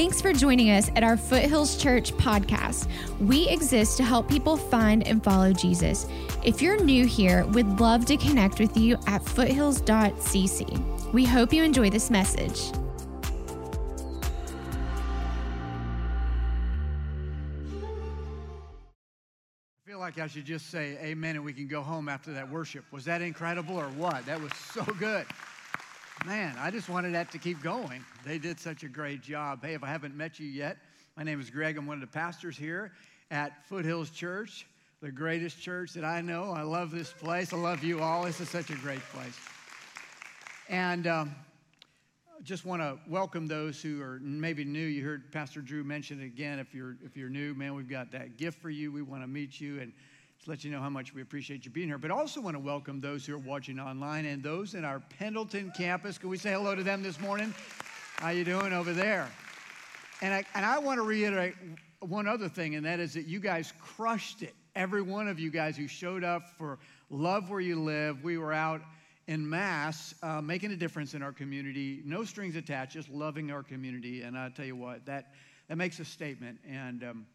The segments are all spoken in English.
Thanks for joining us at our Foothills Church podcast. We exist to help people find and follow Jesus. If you're new here, we'd love to connect with you at foothills.cc. We hope you enjoy this message. I feel like I should just say amen and we can go home after that worship. Was that incredible or what? That was so good. Man, I just wanted that to keep going. They did such a great job. Hey, if I haven't met you yet, my name is Greg. I'm one of the pastors here at Foothills Church, the greatest church that I know. I love this place. I love you all. This is such a great place. And um, just want to welcome those who are maybe new. You heard Pastor Drew mention it again. If you're if you're new, man, we've got that gift for you. We want to meet you and to let you know how much we appreciate you being here. But also want to welcome those who are watching online and those in our Pendleton campus. Can we say hello to them this morning? How you doing over there? And I, and I want to reiterate one other thing, and that is that you guys crushed it. Every one of you guys who showed up for Love Where You Live, we were out in mass uh, making a difference in our community. No strings attached, just loving our community. And I tell you what, that, that makes a statement. And um,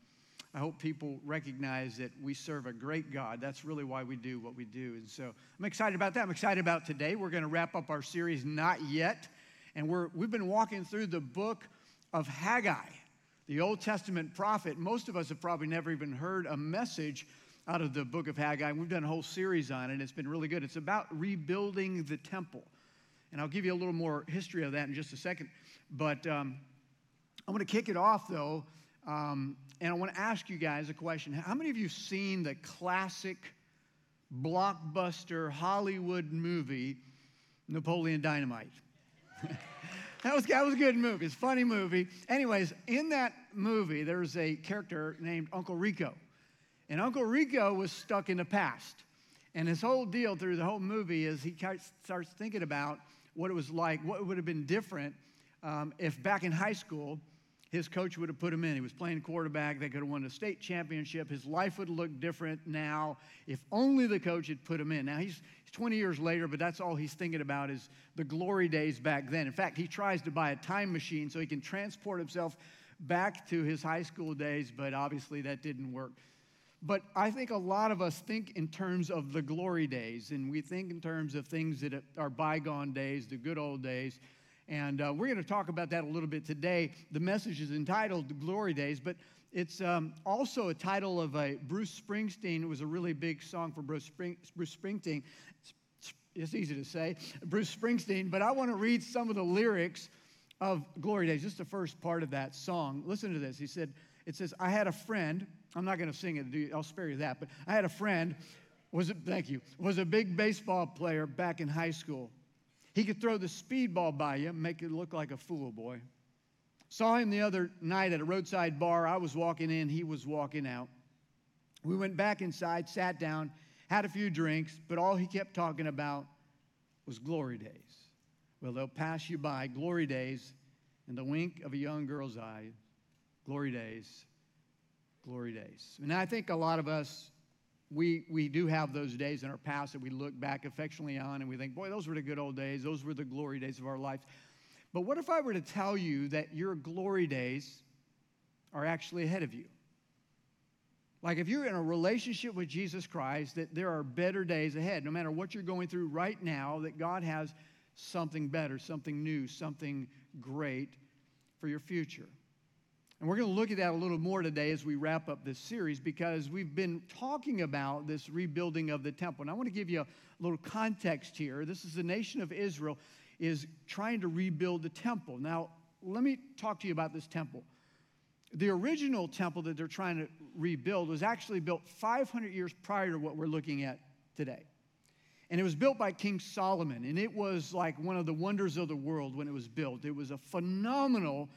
I hope people recognize that we serve a great God. That's really why we do what we do. And so I'm excited about that. I'm excited about today. We're going to wrap up our series, Not Yet. And we're, we've been walking through the book of Haggai, the Old Testament prophet. Most of us have probably never even heard a message out of the book of Haggai. We've done a whole series on it. It's been really good. It's about rebuilding the temple. And I'll give you a little more history of that in just a second. But um, I'm going to kick it off, though, um, and I want to ask you guys a question. How many of you seen the classic blockbuster Hollywood movie, Napoleon Dynamite? that, was, that was a good movie. It's a funny movie. Anyways, in that movie, there's a character named Uncle Rico. And Uncle Rico was stuck in the past. And his whole deal through the whole movie is he starts thinking about what it was like, what would have been different um, if back in high school, his coach would have put him in. He was playing quarterback. They could have won a state championship. His life would look different now if only the coach had put him in. Now, he's, he's 20 years later, but that's all he's thinking about is the glory days back then. In fact, he tries to buy a time machine so he can transport himself back to his high school days, but obviously that didn't work. But I think a lot of us think in terms of the glory days, and we think in terms of things that are bygone days, the good old days. And uh, we're going to talk about that a little bit today. The message is entitled The Glory Days, but it's um, also a title of a Bruce Springsteen. It was a really big song for Bruce, Spring, Bruce Springsteen. It's, easy to say, Bruce Springsteen, but I want to read some of the lyrics of Glory Days, just the first part of that song. Listen to this. He said, It says, I had a friend, I'm not going to sing it, I'll spare you that, but I had a friend, was a, thank you, was a big baseball player back in high school. He could throw the speedball by you, make it look like a fool, boy. Saw him the other night at a roadside bar. I was walking in, he was walking out. We went back inside, sat down, had a few drinks, but all he kept talking about was glory days. Well, they'll pass you by, glory days, in the wink of a young girl's eye. Glory days, glory days. And I think a lot of us we, we do have those days in our past that we look back affectionately on and we think, boy, those were the good old days. Those were the glory days of our life. But what if I were to tell you that your glory days are actually ahead of you? Like if you're in a relationship with Jesus Christ, that there are better days ahead. No matter what you're going through right now, that God has something better, something new, something great for your future. And we're going to look at that a little more today as we wrap up this series because we've been talking about this rebuilding of the temple. And I want to give you a little context here. This is the nation of Israel is trying to rebuild the temple. Now, let me talk to you about this temple. The original temple that they're trying to rebuild was actually built 500 years prior to what we're looking at today. And it was built by King Solomon, and it was like one of the wonders of the world when it was built. It was a phenomenal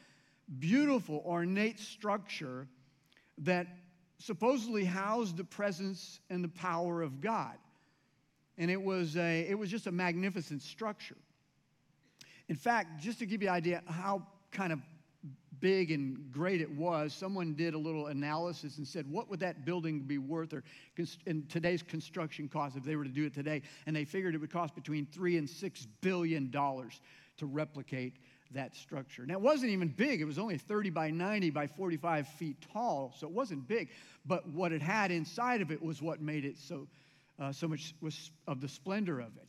beautiful, ornate structure that supposedly housed the presence and the power of God. And it was, a, it was just a magnificent structure. In fact, just to give you an idea how kind of big and great it was, someone did a little analysis and said, what would that building be worth or in today's construction cost if they were to do it today? And they figured it would cost between three and six billion dollars to replicate that structure. Now, it wasn't even big. It was only 30 by 90 by 45 feet tall, so it wasn't big. But what it had inside of it was what made it so, uh, so much was of the splendor of it.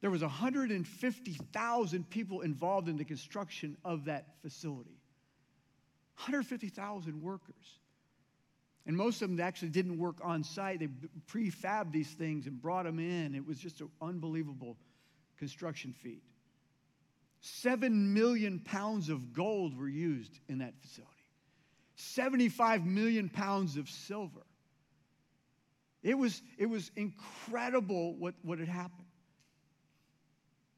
There was 150,000 people involved in the construction of that facility. 150,000 workers. And most of them actually didn't work on site. They prefabbed these things and brought them in. It was just an unbelievable construction feat. Seven million pounds of gold were used in that facility, 75 million pounds of silver. It was, it was incredible what, what had happened.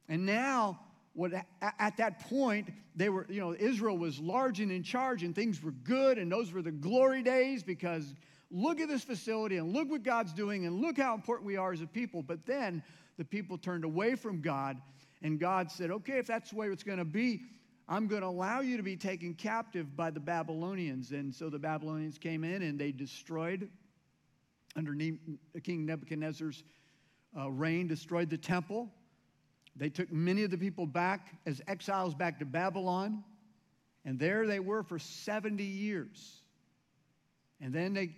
And now, what, at that point, they were, you know, Israel was large and in charge and things were good, and those were the glory days because look at this facility and look what God's doing and look how important we are as a people. But then the people turned away from God, and God said, okay, if that's the way it's going to be, I'm going to allow you to be taken captive by the Babylonians. And so the Babylonians came in and they destroyed, under King Nebuchadnezzar's uh, reign, destroyed the temple they took many of the people back as exiles back to Babylon, and there they were for 70 years. And then they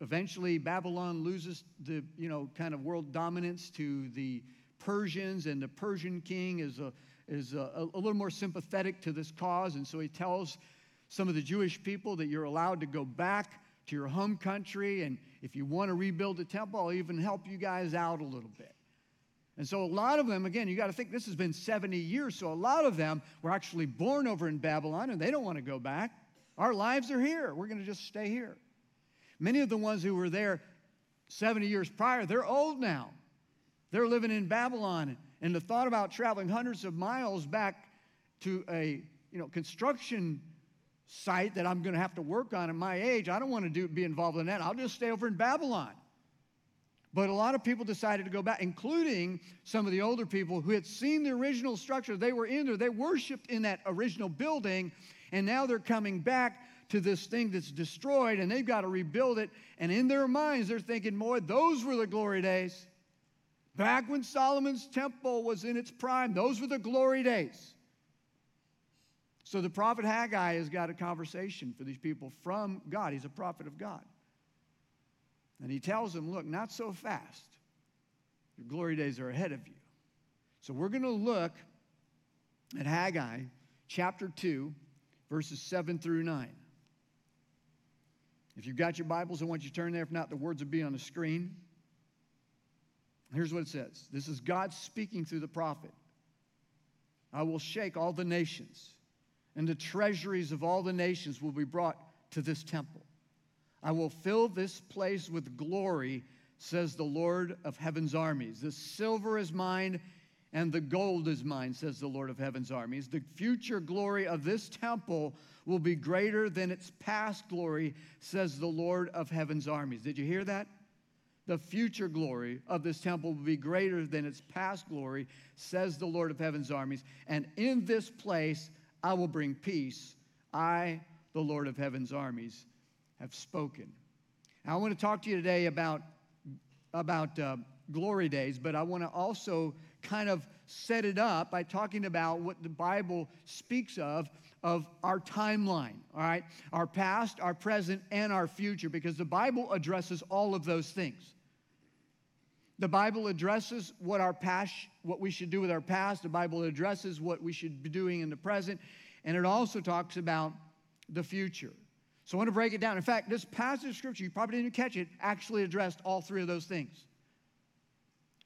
eventually Babylon loses the, you know, kind of world dominance to the Persians, and the Persian king is a, is a, a little more sympathetic to this cause, and so he tells some of the Jewish people that you're allowed to go back to your home country, and if you want to rebuild the temple, I'll even help you guys out a little bit. And so a lot of them, again, you got to think this has been 70 years, so a lot of them were actually born over in Babylon and they don't want to go back. Our lives are here. We're going to just stay here. Many of the ones who were there 70 years prior, they're old now. They're living in Babylon. And the thought about traveling hundreds of miles back to a you know, construction site that I'm going to have to work on at my age, I don't want to do, be involved in that. I'll just stay over in Babylon. But a lot of people decided to go back, including some of the older people who had seen the original structure. They were in there, they worshiped in that original building, and now they're coming back to this thing that's destroyed, and they've got to rebuild it. And in their minds, they're thinking, more, those were the glory days. Back when Solomon's temple was in its prime, those were the glory days. So the prophet Haggai has got a conversation for these people from God. He's a prophet of God. And he tells them, Look, not so fast. Your glory days are ahead of you. So we're going to look at Haggai chapter 2, verses 7 through 9. If you've got your Bibles, I want you to turn there. If not, the words will be on the screen. Here's what it says This is God speaking through the prophet. I will shake all the nations, and the treasuries of all the nations will be brought to this temple. I will fill this place with glory, says the Lord of heaven's armies. The silver is mine and the gold is mine, says the Lord of heaven's armies. The future glory of this temple will be greater than its past glory, says the Lord of heaven's armies. Did you hear that? The future glory of this temple will be greater than its past glory, says the Lord of heaven's armies. And in this place I will bring peace. I, the Lord of heaven's armies, have spoken. Now, I want to talk to you today about, about uh, glory days, but I want to also kind of set it up by talking about what the Bible speaks of of our timeline, all right? Our past, our present, and our future, because the Bible addresses all of those things. The Bible addresses what our past, what we should do with our past. The Bible addresses what we should be doing in the present, and it also talks about the future. So I want to break it down. In fact, this passage of scripture, you probably didn't catch it, actually addressed all three of those things.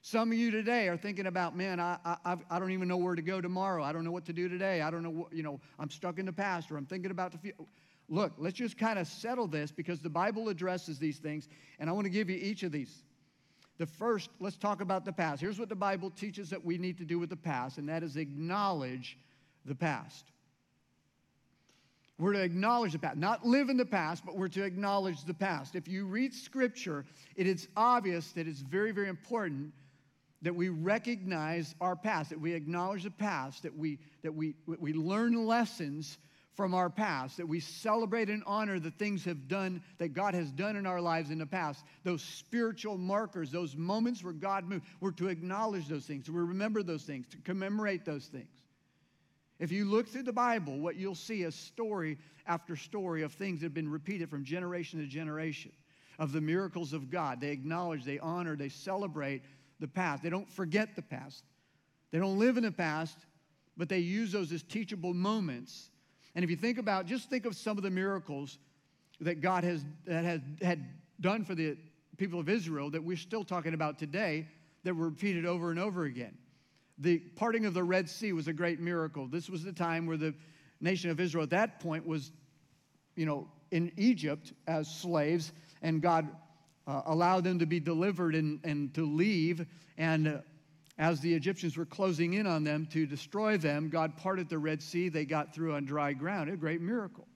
Some of you today are thinking about, man, I, I, I don't even know where to go tomorrow. I don't know what to do today. I don't know what, you know, I'm stuck in the past or I'm thinking about the future. Look, let's just kind of settle this because the Bible addresses these things, and I want to give you each of these. The first, let's talk about the past. Here's what the Bible teaches that we need to do with the past, and that is acknowledge the past. We're to acknowledge the past, not live in the past, but we're to acknowledge the past. If you read scripture, it is obvious that it's very, very important that we recognize our past, that we acknowledge the past, that we, that we, we learn lessons from our past, that we celebrate and honor the things have done that God has done in our lives in the past, those spiritual markers, those moments where God moved. We're to acknowledge those things, to remember those things, to commemorate those things. If you look through the Bible, what you'll see is story after story of things that have been repeated from generation to generation of the miracles of God. They acknowledge, they honor, they celebrate the past. They don't forget the past. They don't live in the past, but they use those as teachable moments. And if you think about, just think of some of the miracles that God has that has had done for the people of Israel that we're still talking about today that were repeated over and over again. The parting of the Red Sea was a great miracle. This was the time where the nation of Israel at that point was, you know, in Egypt as slaves, and God uh, allowed them to be delivered and, and to leave. And uh, as the Egyptians were closing in on them to destroy them, God parted the Red Sea. They got through on dry ground. A great miracle.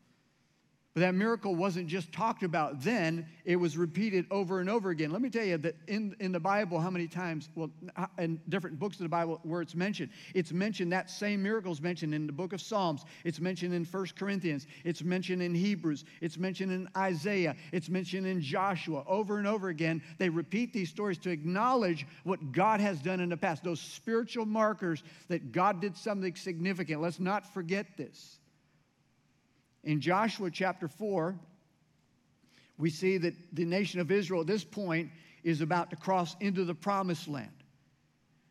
But that miracle wasn't just talked about then, it was repeated over and over again. Let me tell you that in, in the Bible, how many times, well, in different books of the Bible where it's mentioned, it's mentioned, that same miracle is mentioned in the book of Psalms, it's mentioned in First Corinthians, it's mentioned in Hebrews, it's mentioned in Isaiah, it's mentioned in Joshua. Over and over again, they repeat these stories to acknowledge what God has done in the past, those spiritual markers that God did something significant. Let's not forget this. In Joshua chapter 4, we see that the nation of Israel at this point is about to cross into the promised land.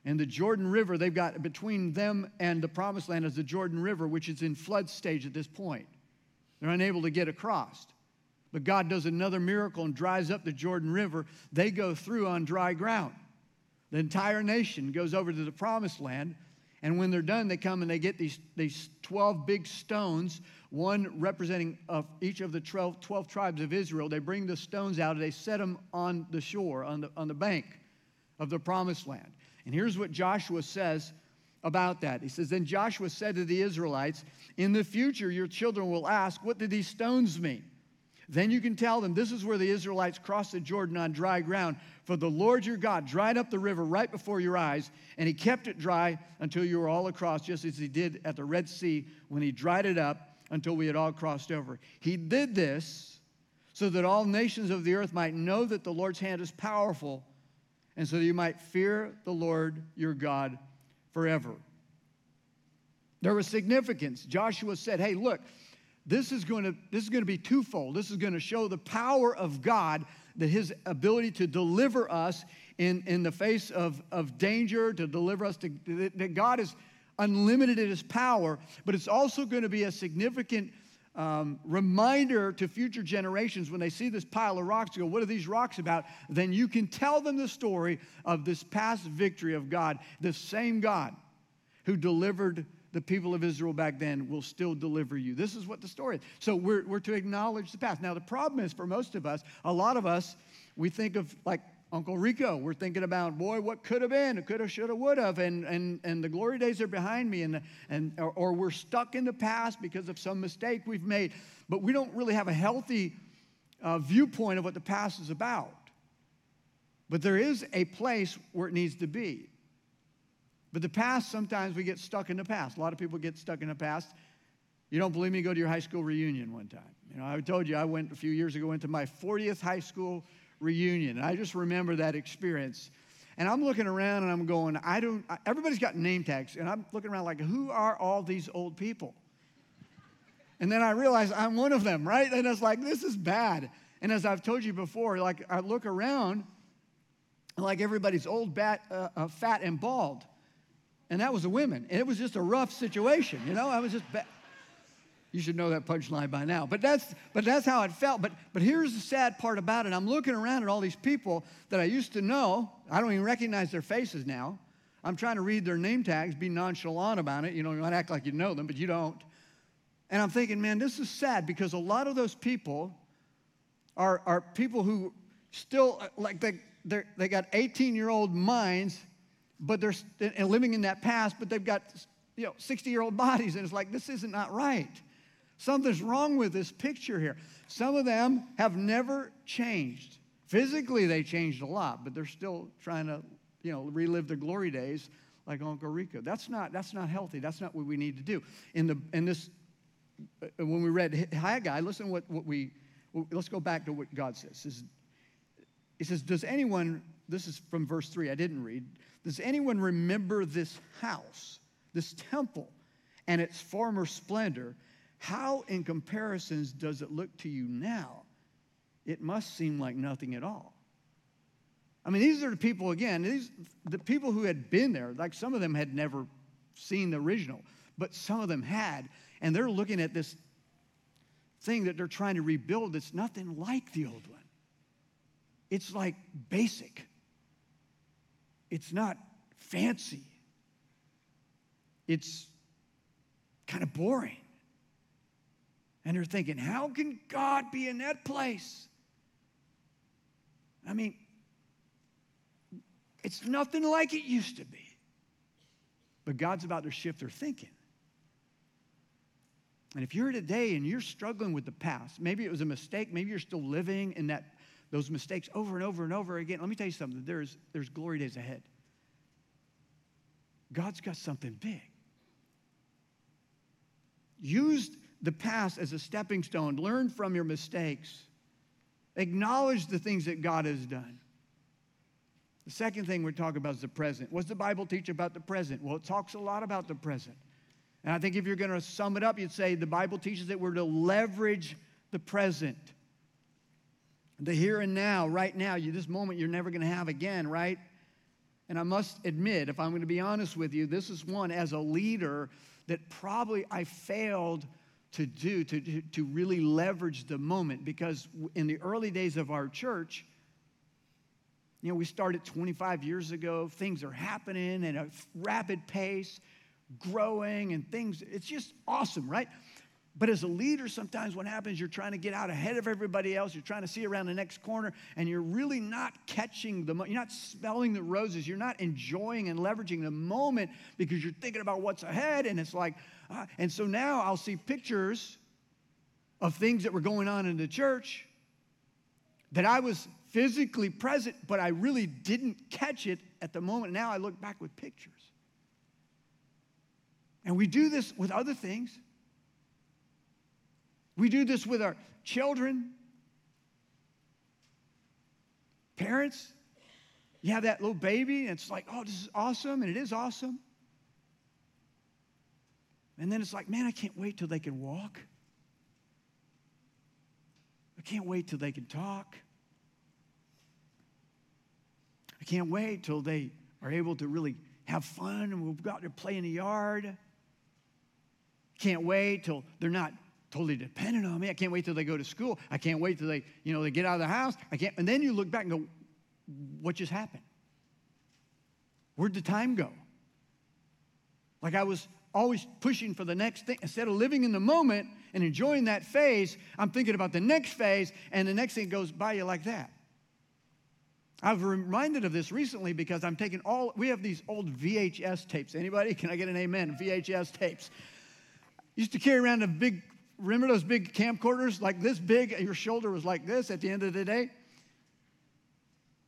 And the Jordan River, they've got between them and the promised land is the Jordan River, which is in flood stage at this point. They're unable to get across. But God does another miracle and dries up the Jordan River. They go through on dry ground. The entire nation goes over to the promised land. And when they're done, they come and they get these, these 12 big stones one representing of each of the 12, 12 tribes of Israel. They bring the stones out and they set them on the shore, on the, on the bank of the promised land. And here's what Joshua says about that. He says, Then Joshua said to the Israelites, In the future, your children will ask, What do these stones mean? Then you can tell them this is where the Israelites crossed the Jordan on dry ground. For the Lord your God dried up the river right before your eyes, and he kept it dry until you were all across, just as he did at the Red Sea when he dried it up until we had all crossed over. He did this so that all nations of the earth might know that the Lord's hand is powerful, and so that you might fear the Lord your God forever. There was significance. Joshua said, Hey, look, this is going to, this is going to be twofold. This is going to show the power of God, that his ability to deliver us in, in the face of, of danger, to deliver us, to, that God is unlimited in his power, but it's also going to be a significant um, reminder to future generations when they see this pile of rocks go, What are these rocks about? Then you can tell them the story of this past victory of God. The same God who delivered the people of Israel back then will still deliver you. This is what the story is. So we're, we're to acknowledge the past. Now, the problem is for most of us, a lot of us, we think of like Uncle Rico. We're thinking about, boy, what could have been, could have, should have, would have, and, and, and the glory days are behind me, and, and, or, or we're stuck in the past because of some mistake we've made. But we don't really have a healthy uh, viewpoint of what the past is about. But there is a place where it needs to be. But the past, sometimes we get stuck in the past. A lot of people get stuck in the past. You don't believe me? Go to your high school reunion one time. You know, I told you I went a few years ago, into my 40th high school reunion. And I just remember that experience. And I'm looking around and I'm going, I don't, everybody's got name tags. And I'm looking around like, who are all these old people? And then I realize I'm one of them, right? And it's like, this is bad. And as I've told you before, like I look around, like everybody's old, bat, uh, uh, fat, and bald. And that was the women. And it was just a rough situation, you know? I was just bad. You should know that punchline by now. But that's, but that's how it felt. But, but here's the sad part about it. I'm looking around at all these people that I used to know. I don't even recognize their faces now. I'm trying to read their name tags, be nonchalant about it. You know, you might act like you know them, but you don't. And I'm thinking, man, this is sad because a lot of those people are, are people who still, uh, like, they, they got 18 year old minds, but they're and living in that past, but they've got, you know, 60 year old bodies. And it's like, this isn't not right. Something's wrong with this picture here. Some of them have never changed. Physically, they changed a lot, but they're still trying to, you know, relive their glory days like Uncle Rico. That's not, that's not healthy. That's not what we need to do. In, the, in this, uh, when we read Haggai, listen what, what we, let's go back to what God says. He says, Does anyone, this is from verse 3, I didn't read, does anyone remember this house, this temple? and its former splendor, how in comparisons does it look to you now? It must seem like nothing at all. I mean, these are the people, again, these the people who had been there, like some of them had never seen the original, but some of them had, and they're looking at this thing that they're trying to rebuild that's nothing like the old one. It's like basic. It's not fancy. It's kind of boring. And they're thinking, how can God be in that place? I mean, it's nothing like it used to be. But God's about to shift their thinking. And if you're today and you're struggling with the past, maybe it was a mistake, maybe you're still living in that those mistakes over and over and over again. Let me tell you something. There's, there's glory days ahead. God's got something big. Use the past as a stepping stone. Learn from your mistakes. Acknowledge the things that God has done. The second thing we're talking about is the present. What's the Bible teach about the present? Well, it talks a lot about the present. And I think if you're going to sum it up, you'd say the Bible teaches that we're to leverage the present. The here and now, right now, you, this moment you're never going to have again, right? And I must admit, if I'm going to be honest with you, this is one as a leader that probably I failed to do, to, to, really leverage the moment. Because in the early days of our church, you know, we started 25 years ago. Things are happening at a rapid pace, growing, and things, it's just awesome, right? But as a leader, sometimes what happens, you're trying to get out ahead of everybody else. You're trying to see around the next corner, and you're really not catching the, you're not smelling the roses. You're not enjoying and leveraging the moment because you're thinking about what's ahead. And it's like, uh, and so now I'll see pictures of things that were going on in the church that I was physically present, but I really didn't catch it at the moment. Now I look back with pictures. And we do this with other things. We do this with our children. Parents, you have that little baby, and it's like, oh, this is awesome, and it is awesome. And then it's like, man, I can't wait till they can walk. I can't wait till they can talk. I can't wait till they are able to really have fun and we'll go out there play in the yard. Can't wait till they're not totally dependent on me. I can't wait till they go to school. I can't wait till they, you know, they get out of the house. I can't. And then you look back and go, what just happened? Where'd the time go? Like I was always pushing for the next thing. Instead of living in the moment and enjoying that phase, I'm thinking about the next phase, and the next thing goes by you like that. I've reminded of this recently because I'm taking all, we have these old VHS tapes. Anybody? Can I get an amen? VHS tapes. Used to carry around a big remember those big camcorders? Like this big your shoulder was like this at the end of the day.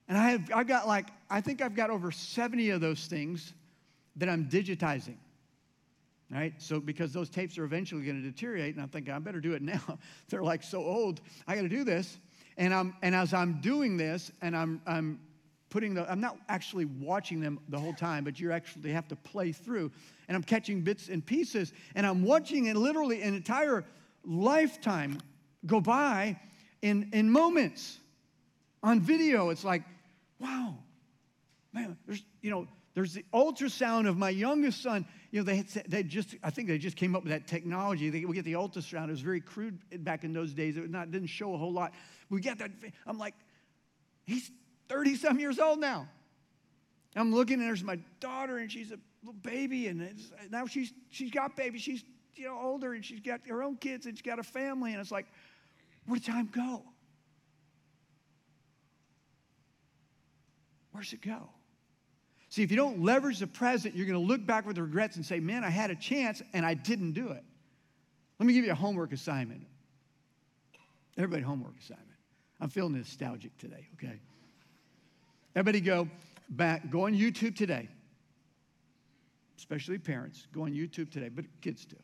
And i have i've got like i think i've got over 70 of those things that i'm digitizing right? So because those tapes are eventually going to deteriorate and i'm thinking i better do it now. They're like so old i got to do this. And i'm and as i'm doing this and i'm i'm putting the i'm not actually watching them the whole time but you actually have to play through. And i'm catching bits and pieces and i'm watching it literally an entire lifetime go by in, in moments. On video, it's like, wow, man, there's, you know, there's the ultrasound of my youngest son. You know, they, they just, I think they just came up with that technology. They, we get the ultrasound. It was very crude back in those days. It not, didn't show a whole lot. We get that. I'm like, he's 30 some years old now. I'm looking, and there's my daughter, and she's a little baby, and now she's, she's got baby. She's you know, older and she's got her own kids and she's got a family. And it's like, where'd time go? Where's it go? See, if you don't leverage the present, you're going to look back with regrets and say, man, I had a chance and I didn't do it. Let me give you a homework assignment. Everybody, homework assignment. I'm feeling nostalgic today, okay? Everybody go back, go on YouTube today, especially parents. Go on YouTube today, but kids too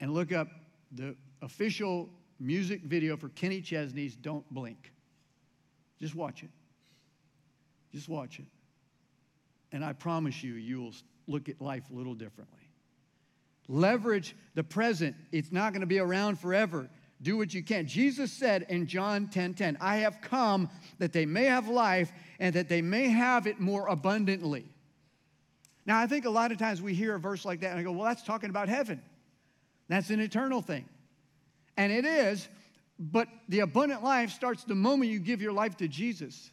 and look up the official music video for Kenny Chesney's Don't Blink. Just watch it. Just watch it. And I promise you, you'll look at life a little differently. Leverage the present. It's not going to be around forever. Do what you can. Jesus said in John 10 10, I have come that they may have life and that they may have it more abundantly. Now, I think a lot of times we hear a verse like that and I go, well, that's talking about heaven. That's an eternal thing. And it is, but the abundant life starts the moment you give your life to Jesus.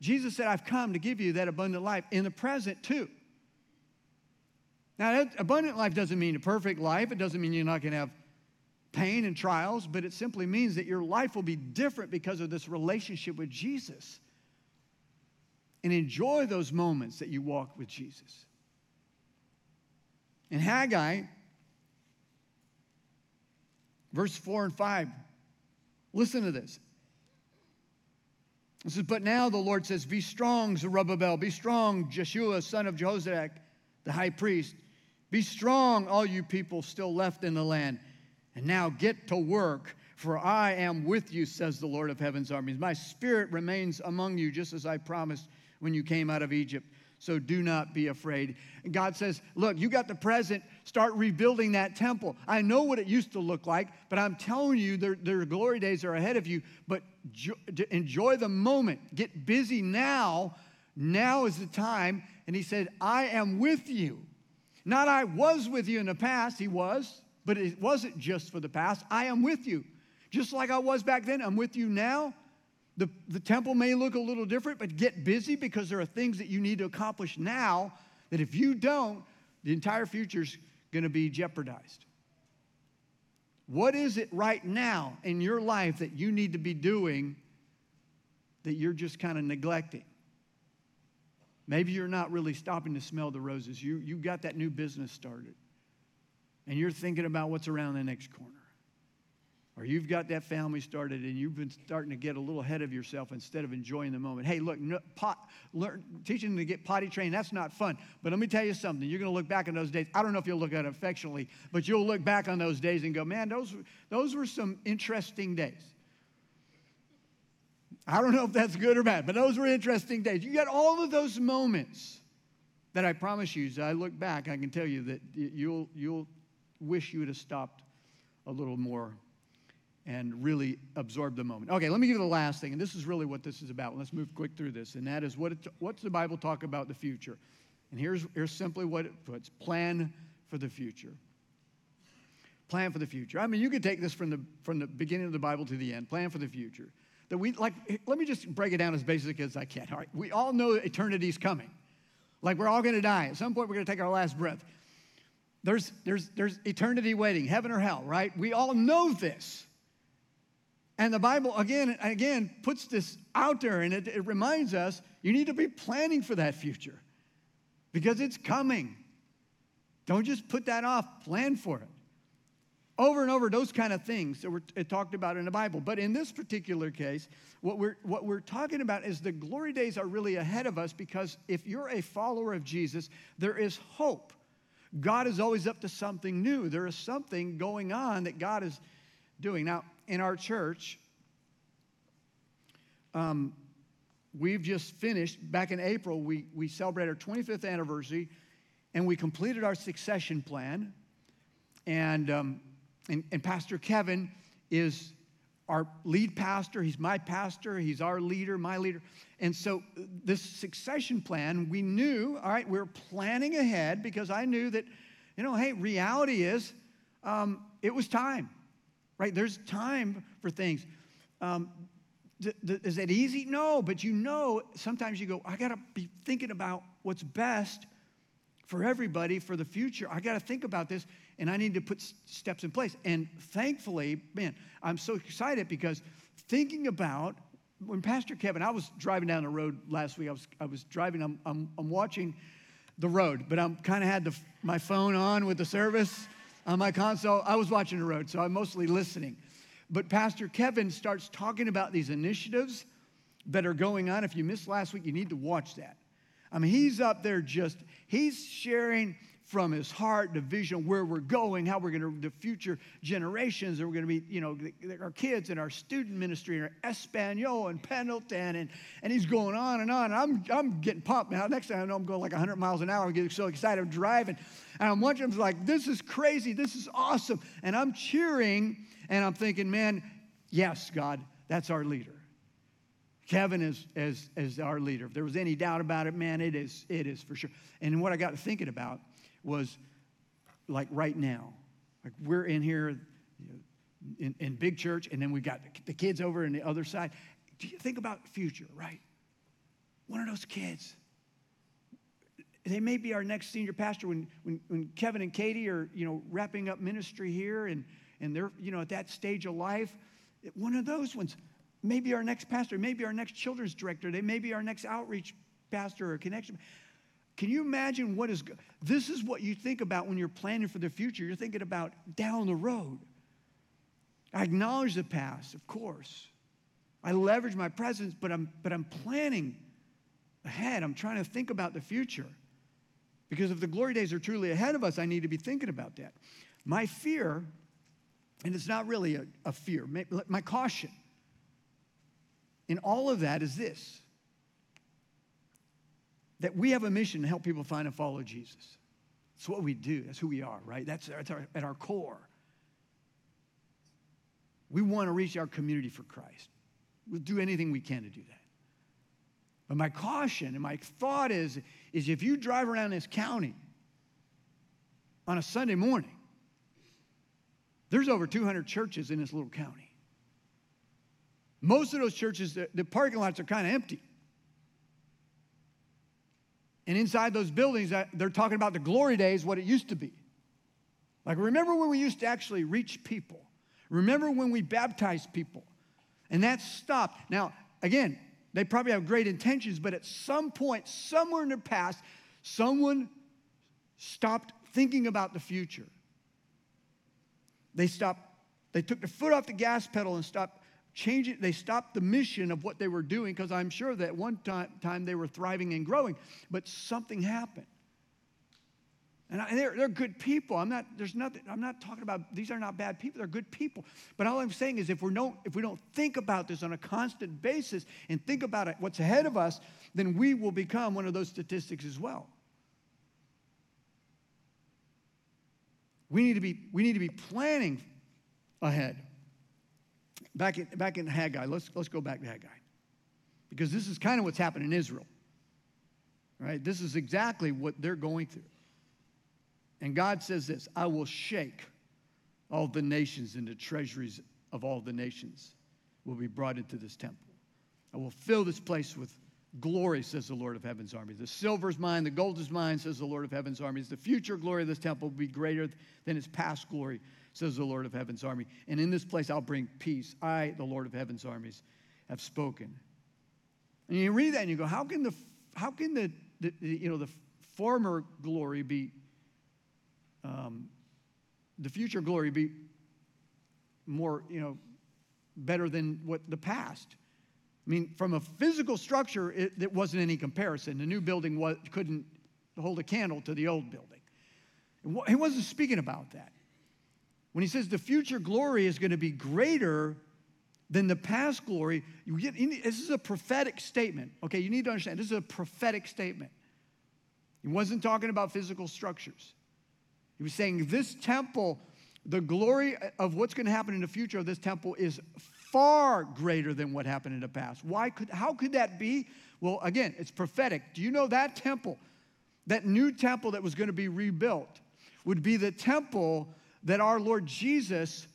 Jesus said, I've come to give you that abundant life in the present too. Now, that abundant life doesn't mean a perfect life. It doesn't mean you're not going to have pain and trials, but it simply means that your life will be different because of this relationship with Jesus. And enjoy those moments that you walk with Jesus. In Haggai, verse 4 and 5, listen to this. It says, But now the Lord says, Be strong, Zerubbabel, be strong, Jeshua, son of Jehozadak, the high priest. Be strong, all you people still left in the land. And now get to work, for I am with you, says the Lord of heaven's armies. My spirit remains among you, just as I promised when you came out of Egypt. So do not be afraid. And God says, Look, you got the present, start rebuilding that temple. I know what it used to look like, but I'm telling you, their, their glory days are ahead of you. But jo- enjoy the moment. Get busy now. Now is the time. And He said, I am with you. Not I was with you in the past, He was. But it wasn't just for the past. I am with you. Just like I was back then, I'm with you now. The, the temple may look a little different, but get busy because there are things that you need to accomplish now that if you don't, the entire future is going to be jeopardized. What is it right now in your life that you need to be doing that you're just kind of neglecting? Maybe you're not really stopping to smell the roses. You, you got that new business started and you're thinking about what's around the next corner. Or you've got that family started and you've been starting to get a little ahead of yourself instead of enjoying the moment. Hey, look, no, pot, learn, teaching them to get potty trained, that's not fun. But let me tell you something. You're going to look back on those days. I don't know if you'll look at it affectionately, but you'll look back on those days and go, man, those, those were some interesting days. I don't know if that's good or bad, but those were interesting days. You got all of those moments that I promise you, as I look back, I can tell you that you'll, you'll wish you would have stopped a little more and really absorb the moment. Okay, let me give you the last thing, and this is really what this is about. Let's move quick through this, and that is what what's the Bible talk about the future? And here's, here's simply what it puts plan for the future. Plan for the future. I mean, you could take this from the, from the beginning of the Bible to the end. Plan for the future. That we, like, let me just break it down as basic as I can. All right, we all know eternity's coming. Like, we're all going to die. At some point, we're going to take our last breath. There's, there's, there's eternity waiting, heaven or hell, right? We all know this. And the Bible, again and again, puts this out there and it, it reminds us you need to be planning for that future because it's coming. Don't just put that off, plan for it. Over and over, those kind of things that were talked about in the Bible. But in this particular case, what we're, what we're talking about is the glory days are really ahead of us because if you're a follower of Jesus, there is hope God is always up to something new. There is something going on that God is doing. Now, in our church, um, we've just finished, back in April, we, we celebrated our 25th anniversary and we completed our succession plan. And, um, and, and Pastor Kevin is our lead pastor. He's my pastor. He's our leader, my leader. And so, this succession plan, we knew, all right, we are planning ahead because I knew that, you know, hey, reality is um, it was time, right? There's time for things. Um, th- th- is that easy? No, but you know, sometimes you go, I got to be thinking about what's best for everybody for the future. I got to think about this and I need to put steps in place. And thankfully, man, I'm so excited because thinking about when Pastor Kevin, I was driving down the road last week. I was, I was driving, I'm, I'm, I'm watching the road, but I'm kind of had the, my phone on with the service on my console. I was watching the road, so I'm mostly listening. But Pastor Kevin starts talking about these initiatives that are going on. If you missed last week, you need to watch that. I mean, he's up there just, he's sharing from his heart, the vision where we're going, how we're going to, the future generations, and we're going to be, you know, our kids and our student ministry and our Espanol and Pendleton, and, and he's going on and on. I'm, I'm getting pumped now. Next time I know I'm going like 100 miles an hour. I'm getting so excited. I'm driving, and I'm watching. I'm like, this is crazy. This is awesome. And I'm cheering, and I'm thinking, man, yes, God, that's our leader. Kevin is as, as our leader. If there was any doubt about it, man, it is, it is for sure. And what I got to thinking about was like right now. Like we're in here in, in big church, and then we got the kids over on the other side. Do you think about future, right? One of those kids. They may be our next senior pastor when, when, when Kevin and Katie are, you know, wrapping up ministry here and, and they're, you know, at that stage of life. One of those ones, maybe our next pastor, maybe our next children's director, they may be our next outreach pastor or connection. Can you imagine what is this is what you think about when you're planning for the future. You're thinking about down the road. I acknowledge the past, of course. I leverage my presence, but I'm but I'm planning ahead. I'm trying to think about the future. Because if the glory days are truly ahead of us, I need to be thinking about that. My fear, and it's not really a, a fear, my caution in all of that is this that we have a mission to help people find and follow Jesus. That's what we do. That's who we are, right? That's, that's our, at our core. We want to reach our community for Christ. We'll do anything we can to do that. But my caution and my thought is, is if you drive around this county on a Sunday morning, there's over 200 churches in this little county. Most of those churches, the, the parking lots are kind of empty. And inside those buildings, uh, they're talking about the glory days, what it used to be. Like, remember when we used to actually reach people? Remember when we baptized people? And that stopped. Now, again, they probably have great intentions, but at some point, somewhere in the past, someone stopped thinking about the future. They stopped, they took the foot off the gas pedal and stopped changing. They stopped the mission of what they were doing because I'm sure that one time, time they were thriving and growing, but something happened. And, I, and they're, they're good people. I'm not, there's nothing, I'm not talking about, these are not bad people. They're good people. But all I'm saying is if, we don't, if we don't think about this on a constant basis and think about it, what's ahead of us, then we will become one of those statistics as well. We need to be, we need to be planning ahead. Back in, back in Haggai, let's, let's go back to Haggai. Because this is kind of what's happened in Israel. Right? This is exactly what they're going through. And God says this I will shake all the nations, and the treasuries of all the nations will be brought into this temple. I will fill this place with glory, says the Lord of heaven's armies. The silver is mine, the gold is mine, says the Lord of heaven's armies. The future glory of this temple will be greater than its past glory, says the Lord of heaven's army. And in this place I'll bring peace. I, the Lord of heaven's armies, have spoken. And you read that and you go, how can the, how can the, the you know, the former glory be, um, the future glory be more, you know, better than what the past? I mean, from a physical structure, it, it wasn't any comparison. The new building was, couldn't hold a candle to the old building. He wasn't speaking about that. When he says the future glory is going to be greater than the past glory, you get, this is a prophetic statement. Okay, you need to understand this is a prophetic statement. He wasn't talking about physical structures. He was saying this temple, the glory of what's going to happen in the future of this temple is far greater than what happened in the past. Why could, how could that be? Well, again, it's prophetic. Do you know that temple, that new temple that was going to be rebuilt, would be the temple that our Lord Jesus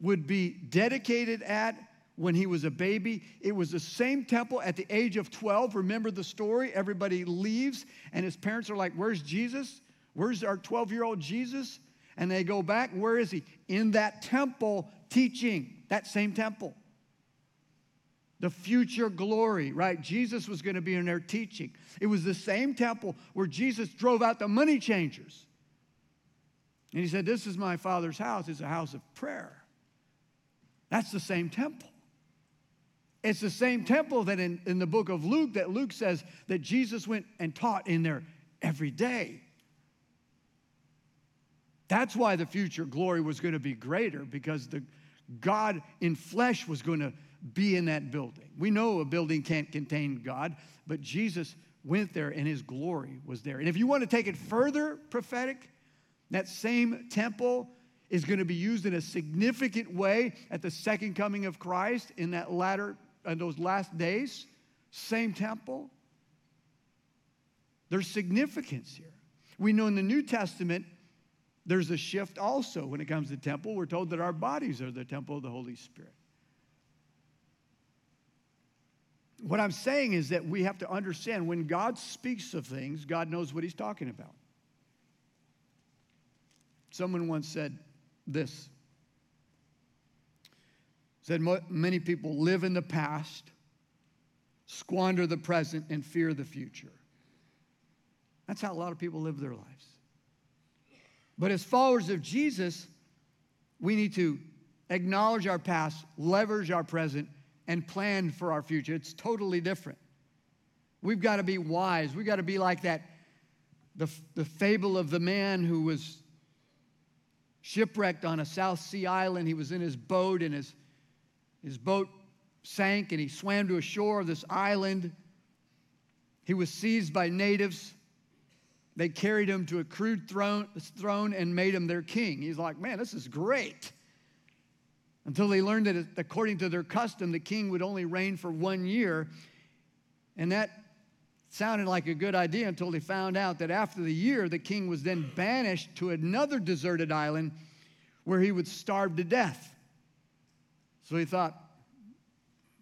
would be dedicated at when he was a baby. It was the same temple at the age of 12. Remember the story? Everybody leaves, and his parents are like, Where's Jesus? Where's our 12 year old Jesus? And they go back. Where is he? In that temple teaching, that same temple. The future glory, right? Jesus was going to be in there teaching. It was the same temple where Jesus drove out the money changers. And he said, This is my father's house. It's a house of prayer. That's the same temple. It's the same temple that in, in the book of Luke, that Luke says that Jesus went and taught in there every day. That's why the future glory was going to be greater because the God in flesh was going to be in that building. We know a building can't contain God, but Jesus went there and his glory was there. And if you want to take it further prophetic, that same temple is going to be used in a significant way at the second coming of Christ in that latter in those last days. Same temple. There's significance here. We know in the New Testament there's a shift also when it comes to temple. We're told that our bodies are the temple of the Holy Spirit. What I'm saying is that we have to understand when God speaks of things, God knows what he's talking about. Someone once said this said many people live in the past, squander the present, and fear the future. That's how a lot of people live their lives. But as followers of Jesus, we need to acknowledge our past, leverage our present, and plan for our future. It's totally different. We've got to be wise. We've got to be like that, the, the fable of the man who was shipwrecked on a South Sea island. He was in his boat, and his, his boat sank, and he swam to a shore of this island. He was seized by natives. They carried him to a crude throne, throne and made him their king. He's like, man, this is great. Until they learned that according to their custom, the king would only reign for one year. And that sounded like a good idea until they found out that after the year, the king was then banished to another deserted island where he would starve to death. So he thought,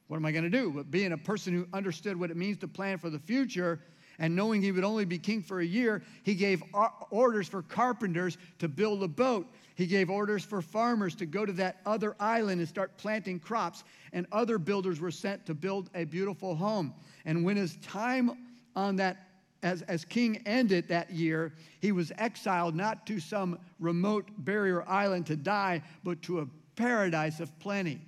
what am I going to do? But being a person who understood what it means to plan for the future, and knowing he would only be king for a year, he gave orders for carpenters to build a boat. He gave orders for farmers to go to that other island and start planting crops, and other builders were sent to build a beautiful home. And when his time on that as, as king ended that year, he was exiled not to some remote barrier island to die, but to a paradise of plenty.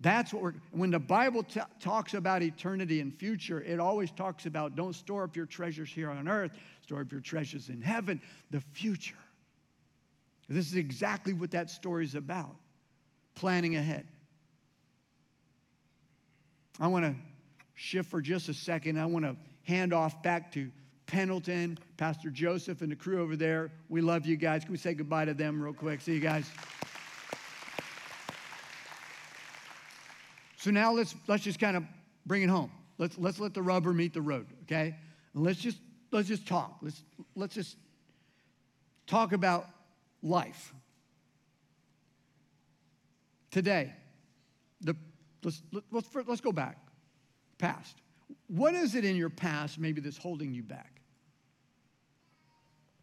That's what we're, when the Bible t- talks about eternity and future, it always talks about don't store up your treasures here on earth, store up your treasures in heaven, the future. This is exactly what that story is about planning ahead. I want to shift for just a second. I want to hand off back to Pendleton, Pastor Joseph, and the crew over there. We love you guys. Can we say goodbye to them real quick? See you guys. So now let's, let's just kind of bring it home. Let's, let's let the rubber meet the road, okay? And let's just, let's just talk. Let's, let's just talk about life. Today, the, let's, let's, let's go back, past. What is it in your past maybe that's holding you back?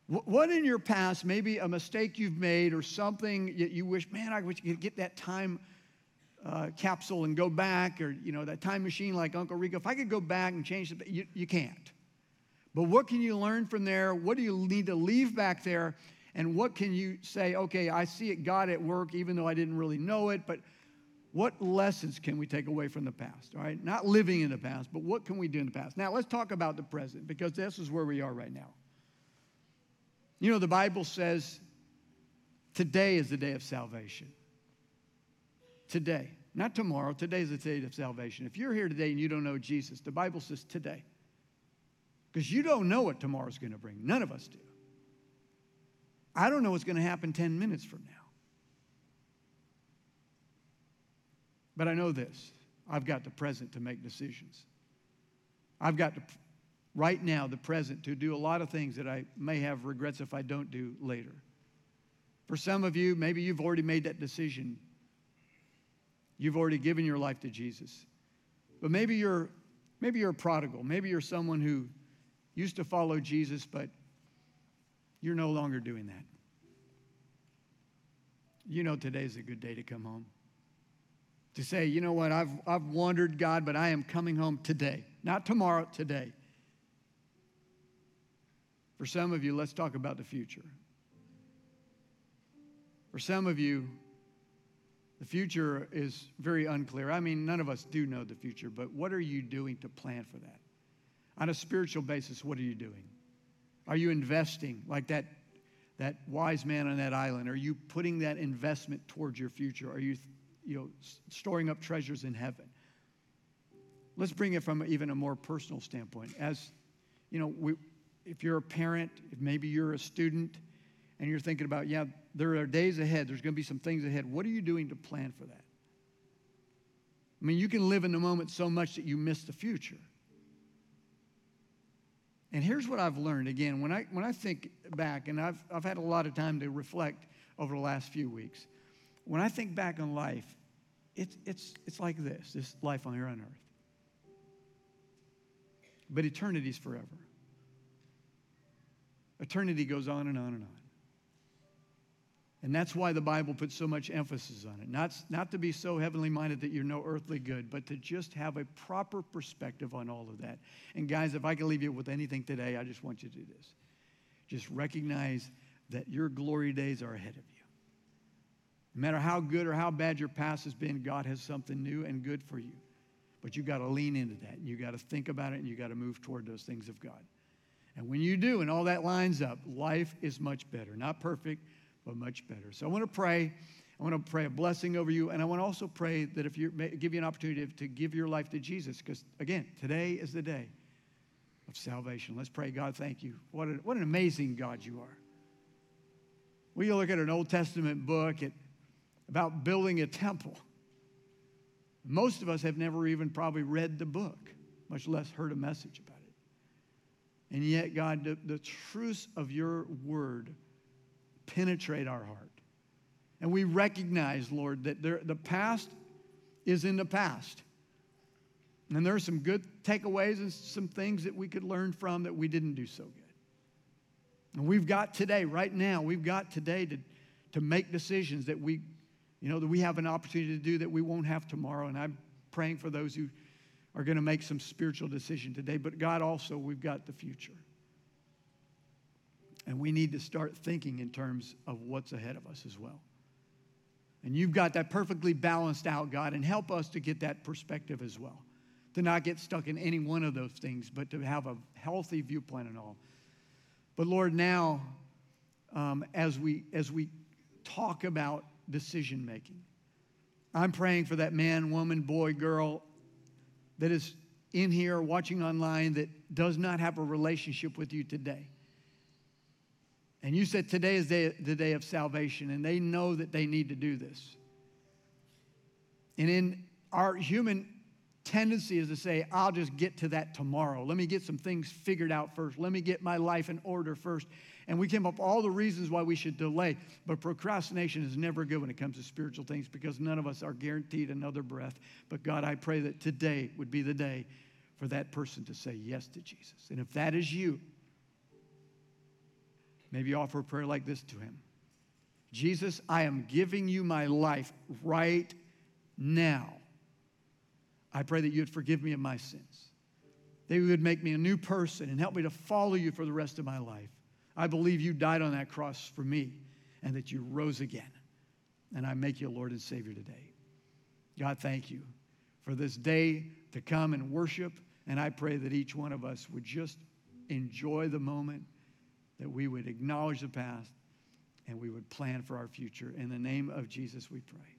What in your past, maybe a mistake you've made or something that you wish, man, I wish you could get that time uh, capsule and go back, or you know that time machine like Uncle Rico. If I could go back and change it, you, you can't. But what can you learn from there? What do you need to leave back there? And what can you say? Okay, I see it God at work, even though I didn't really know it. But what lessons can we take away from the past? All right, not living in the past, but what can we do in the past? Now let's talk about the present because this is where we are right now. You know, the Bible says today is the day of salvation today, not tomorrow. Today is the day of salvation. If you're here today and you don't know Jesus, the Bible says today. Because you don't know what tomorrow's going to bring. None of us do. I don't know what's going to happen 10 minutes from now. But I know this I've got the present to make decisions. I've got to, right now, the present to do a lot of things that I may have regrets if I don't do later. For some of you, maybe you've already made that decision You've already given your life to Jesus. But maybe you're maybe you're a prodigal. Maybe you're someone who used to follow Jesus, but you're no longer doing that. You know today's a good day to come home. To say, you know what, I've, I've wandered, God, but I am coming home today. Not tomorrow, today. For some of you, let's talk about the future. For some of you, the future is very unclear. I mean, none of us do know the future, but what are you doing to plan for that? On a spiritual basis, what are you doing? Are you investing like that, that wise man on that island? Are you putting that investment towards your future? Are you, you know, storing up treasures in heaven? Let's bring it from even a more personal standpoint. As you know, we, if you're a parent, if maybe you're a student, and you're thinking about, yeah, there are days ahead, there's going to be some things ahead. What are you doing to plan for that? I mean, you can live in the moment so much that you miss the future. And here's what I've learned again, when I, when I think back, and I've, I've had a lot of time to reflect over the last few weeks, when I think back on life, it's, it's, it's like this this life on here on earth. But eternity's forever. Eternity goes on and on and on. And that's why the Bible puts so much emphasis on it. Not, not to be so heavenly minded that you're no earthly good, but to just have a proper perspective on all of that. And guys, if I can leave you with anything today, I just want you to do this. Just recognize that your glory days are ahead of you. No matter how good or how bad your past has been, God has something new and good for you. But you've got to lean into that. And you got to think about it and you've got to move toward those things of God. And when you do, and all that lines up, life is much better. Not perfect, but much better. So I want to pray. I want to pray a blessing over you. And I want to also pray that if you give you an opportunity to give your life to Jesus, because again, today is the day of salvation. Let's pray. God, thank you. What, a, what an amazing God you are. We look at an Old Testament book at, about building a temple. Most of us have never even probably read the book, much less heard a message about it. And yet, God, the, the truths of your word penetrate our heart. And we recognize, Lord, that there, the past is in the past. And there are some good takeaways and some things that we could learn from that we didn't do so good. And we've got today, right now, we've got today to, to make decisions that we, you know, that we have an opportunity to do that we won't have tomorrow. And I'm praying for those who are going to make some spiritual decision today. But God, also, we've got the future. And we need to start thinking in terms of what's ahead of us as well. And you've got that perfectly balanced out, God, and help us to get that perspective as well. To not get stuck in any one of those things, but to have a healthy viewpoint and all. But Lord, now, um, as, we, as we talk about decision making, I'm praying for that man, woman, boy, girl that is in here watching online that does not have a relationship with you today. And you said today is the day of salvation, and they know that they need to do this. And in our human tendency is to say, I'll just get to that tomorrow. Let me get some things figured out first. Let me get my life in order first. And we came up all the reasons why we should delay. But procrastination is never good when it comes to spiritual things because none of us are guaranteed another breath. But God, I pray that today would be the day for that person to say yes to Jesus. And if that is you, Maybe offer a prayer like this to him Jesus, I am giving you my life right now. I pray that you would forgive me of my sins, that you would make me a new person and help me to follow you for the rest of my life. I believe you died on that cross for me and that you rose again. And I make you Lord and Savior today. God, thank you for this day to come and worship. And I pray that each one of us would just enjoy the moment that we would acknowledge the past and we would plan for our future. In the name of Jesus, we pray.